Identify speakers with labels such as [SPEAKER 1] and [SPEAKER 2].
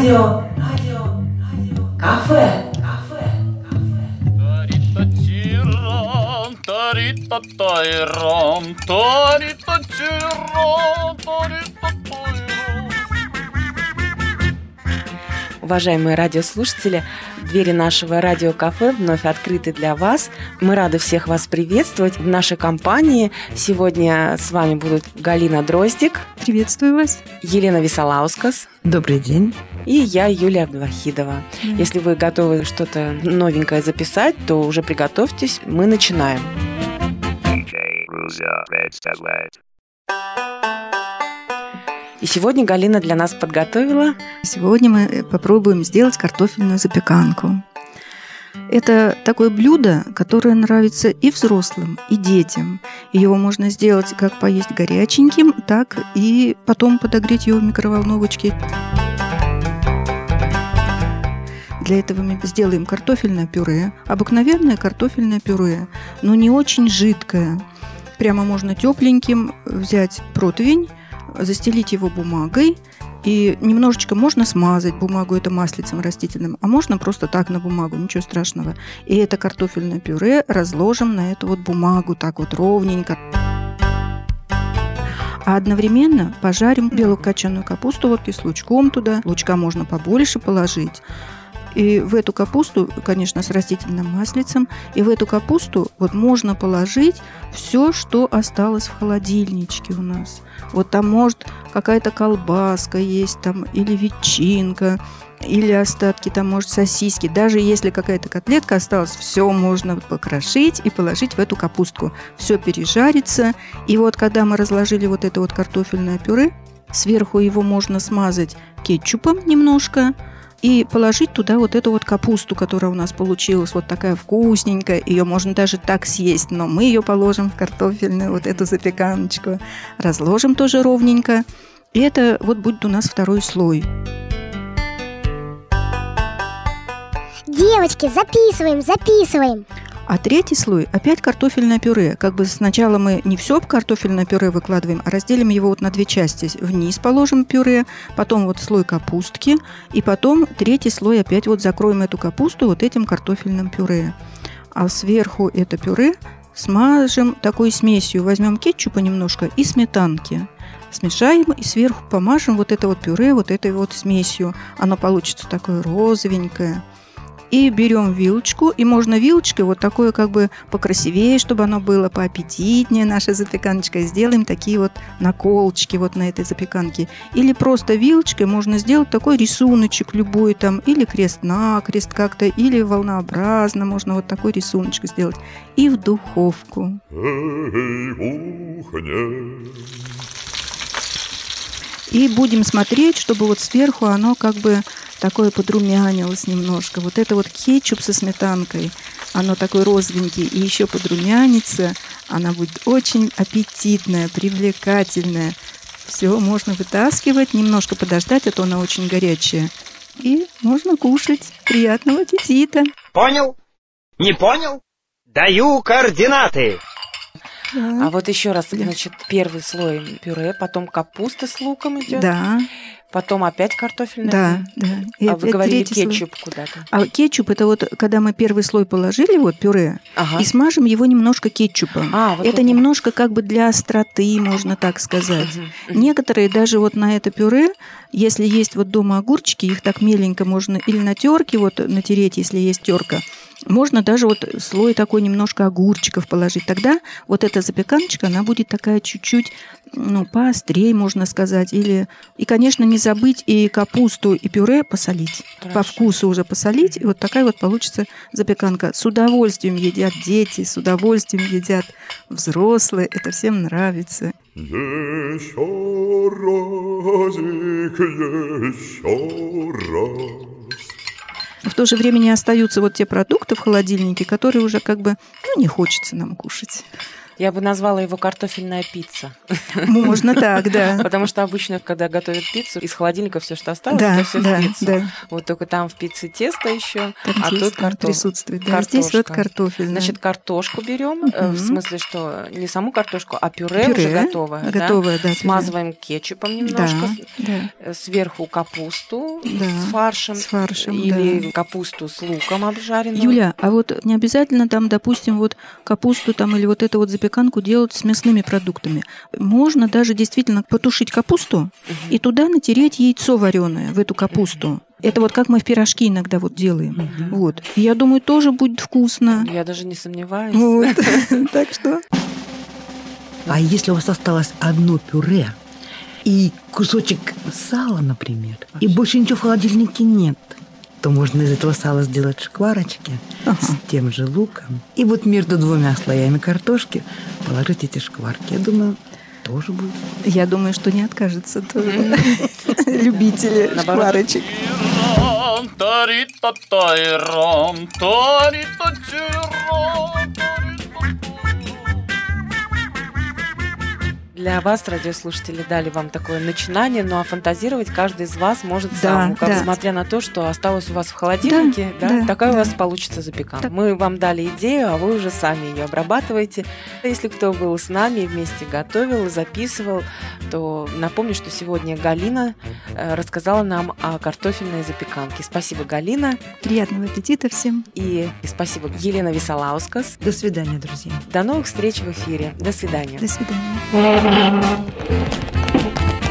[SPEAKER 1] rádio, rádio, rádio, café. Tarita tairam, tarita tiram, tarita poiram.
[SPEAKER 2] Уважаемые радиослушатели, двери нашего радиокафе вновь открыты для вас. Мы рады всех вас приветствовать в нашей компании. Сегодня с вами будут Галина Дроздик.
[SPEAKER 3] Приветствую вас.
[SPEAKER 2] Елена Висолаускас.
[SPEAKER 4] Добрый день.
[SPEAKER 2] И я, Юлия Абдвахидова. Mm. Если вы готовы что-то новенькое записать, то уже приготовьтесь, мы начинаем. И сегодня Галина для нас подготовила...
[SPEAKER 3] Сегодня мы попробуем сделать картофельную запеканку. Это такое блюдо, которое нравится и взрослым, и детям. Его можно сделать как поесть горяченьким, так и потом подогреть его в микроволновочке. Для этого мы сделаем картофельное пюре, обыкновенное картофельное пюре, но не очень жидкое. Прямо можно тепленьким взять противень, застелить его бумагой, и немножечко можно смазать бумагу это маслицем растительным, а можно просто так на бумагу, ничего страшного. И это картофельное пюре разложим на эту вот бумагу так вот ровненько. А одновременно пожарим белую кочанную капусту вот с лучком туда. Лучка можно побольше положить. И в эту капусту, конечно, с растительным маслицем, и в эту капусту вот можно положить все, что осталось в холодильничке у нас. Вот там может какая-то колбаска есть там, или ветчинка, или остатки, там, может, сосиски. Даже если какая-то котлетка осталась, все можно покрошить и положить в эту капустку. Все пережарится. И вот когда мы разложили вот это вот картофельное пюре, сверху его можно смазать кетчупом немножко, и положить туда вот эту вот капусту, которая у нас получилась, вот такая вкусненькая. Ее можно даже так съесть, но мы ее положим в картофельную вот эту запеканочку. Разложим тоже ровненько. И это вот будет у нас второй слой.
[SPEAKER 5] Девочки, записываем, записываем.
[SPEAKER 3] А третий слой опять картофельное пюре. Как бы сначала мы не все картофельное пюре выкладываем, а разделим его вот на две части. Вниз положим пюре, потом вот слой капустки, и потом третий слой опять вот закроем эту капусту вот этим картофельным пюре. А сверху это пюре смажем такой смесью. Возьмем кетчупа немножко и сметанки смешаем и сверху помажем вот это вот пюре вот этой вот смесью. Оно получится такое розовенькое. И берем вилочку, и можно вилочкой вот такое как бы покрасивее, чтобы оно было поаппетитнее, наша запеканочка. Сделаем такие вот наколочки вот на этой запеканке. Или просто вилочкой можно сделать такой рисуночек любой там, или крест-накрест как-то, или волнообразно можно вот такой рисуночек сделать. И в духовку. И будем смотреть, чтобы вот сверху оно как бы такое подрумянилось немножко. Вот это вот кетчуп со сметанкой, оно такой розовенький и еще подрумянится, она будет очень аппетитная, привлекательная. Все, можно вытаскивать, немножко подождать, а то она очень горячая. И можно кушать. Приятного аппетита.
[SPEAKER 6] Понял? Не понял? Даю координаты.
[SPEAKER 2] Да. А вот еще раз, значит, первый слой пюре, потом капуста с луком идет.
[SPEAKER 3] Да.
[SPEAKER 2] Потом опять картофельное?
[SPEAKER 3] Да, да.
[SPEAKER 2] А вы говорили кетчуп слой. куда-то?
[SPEAKER 3] А кетчуп это вот, когда мы первый слой положили, вот пюре, ага. и смажем его немножко кетчупом. А, вот это, это немножко как бы для остроты, можно так сказать. Угу. Некоторые даже вот на это пюре, если есть вот дома огурчики, их так меленько можно или на терке вот натереть, если есть терка, можно даже вот слой такой немножко огурчиков положить. Тогда вот эта запеканочка, она будет такая чуть-чуть, ну, поострее, можно сказать. Или... И, конечно, не забыть и капусту, и пюре посолить. Хорошо. По вкусу уже посолить. И вот такая вот получится запеканка. С удовольствием едят дети, с удовольствием едят взрослые. Это всем нравится. Еще разик, еще раз. В то же время не остаются вот те продукты в холодильнике, которые уже как бы, ну, не хочется нам кушать.
[SPEAKER 2] Я бы назвала его картофельная пицца.
[SPEAKER 3] Можно так, да.
[SPEAKER 2] Потому что обычно, когда готовят пиццу, из холодильника все, что осталось,
[SPEAKER 3] Да,
[SPEAKER 2] это все
[SPEAKER 3] да,
[SPEAKER 2] в пиццу.
[SPEAKER 3] да.
[SPEAKER 2] Вот только там в пицце тесто еще,
[SPEAKER 3] Там
[SPEAKER 2] а тут картофель.
[SPEAKER 3] присутствует. Да, здесь вот картофель. да.
[SPEAKER 2] Значит, картошку берем, э, в смысле, что не саму картошку, а пюре,
[SPEAKER 3] Пюре
[SPEAKER 2] уже готовое. да?
[SPEAKER 3] готовое, да, пюре.
[SPEAKER 2] Смазываем кетчупом немножко,
[SPEAKER 3] да, да,
[SPEAKER 2] э, сверху капусту
[SPEAKER 3] Да,
[SPEAKER 2] с фаршем.
[SPEAKER 3] с фаршем,
[SPEAKER 2] Или капусту с луком обжаренную.
[SPEAKER 3] Юля, а вот не обязательно там, допустим, вот капусту там или вот эту вот запеканку делать с мясными продуктами. Можно даже действительно потушить капусту и туда натереть яйцо вареное в эту капусту. Это вот как мы в пирожки иногда вот делаем. Вот. И я думаю, тоже будет вкусно.
[SPEAKER 2] Я даже не сомневаюсь.
[SPEAKER 3] Вот. Так что
[SPEAKER 4] А если у вас осталось одно пюре и кусочек сала, например, и больше ничего в холодильнике нет, то можно из этого сала сделать шкварочки
[SPEAKER 3] Ага.
[SPEAKER 4] с тем же луком. И вот между двумя слоями картошки положить эти шкварки. Я думаю, тоже будет.
[SPEAKER 3] я думаю, что не откажется тоже любители
[SPEAKER 2] Наоборот.
[SPEAKER 3] шкварочек.
[SPEAKER 2] Для вас, радиослушатели, дали вам такое начинание, ну а фантазировать каждый из вас может
[SPEAKER 3] Да,
[SPEAKER 2] сам, как,
[SPEAKER 3] да.
[SPEAKER 2] несмотря на то, что осталось у вас в холодильнике, да,
[SPEAKER 3] да,
[SPEAKER 2] такая у
[SPEAKER 3] да.
[SPEAKER 2] вас получится запеканка.
[SPEAKER 3] Так.
[SPEAKER 2] Мы вам дали идею, а вы уже сами ее обрабатываете. Если кто был с нами и вместе готовил, записывал, то напомню, что сегодня Галина э, рассказала нам о картофельной запеканке. Спасибо, Галина,
[SPEAKER 3] Приятного аппетита всем.
[SPEAKER 2] и спасибо Елена Висолаускас.
[SPEAKER 4] До свидания, друзья.
[SPEAKER 2] До новых встреч в эфире. До свидания.
[SPEAKER 3] До свидания. Thank you.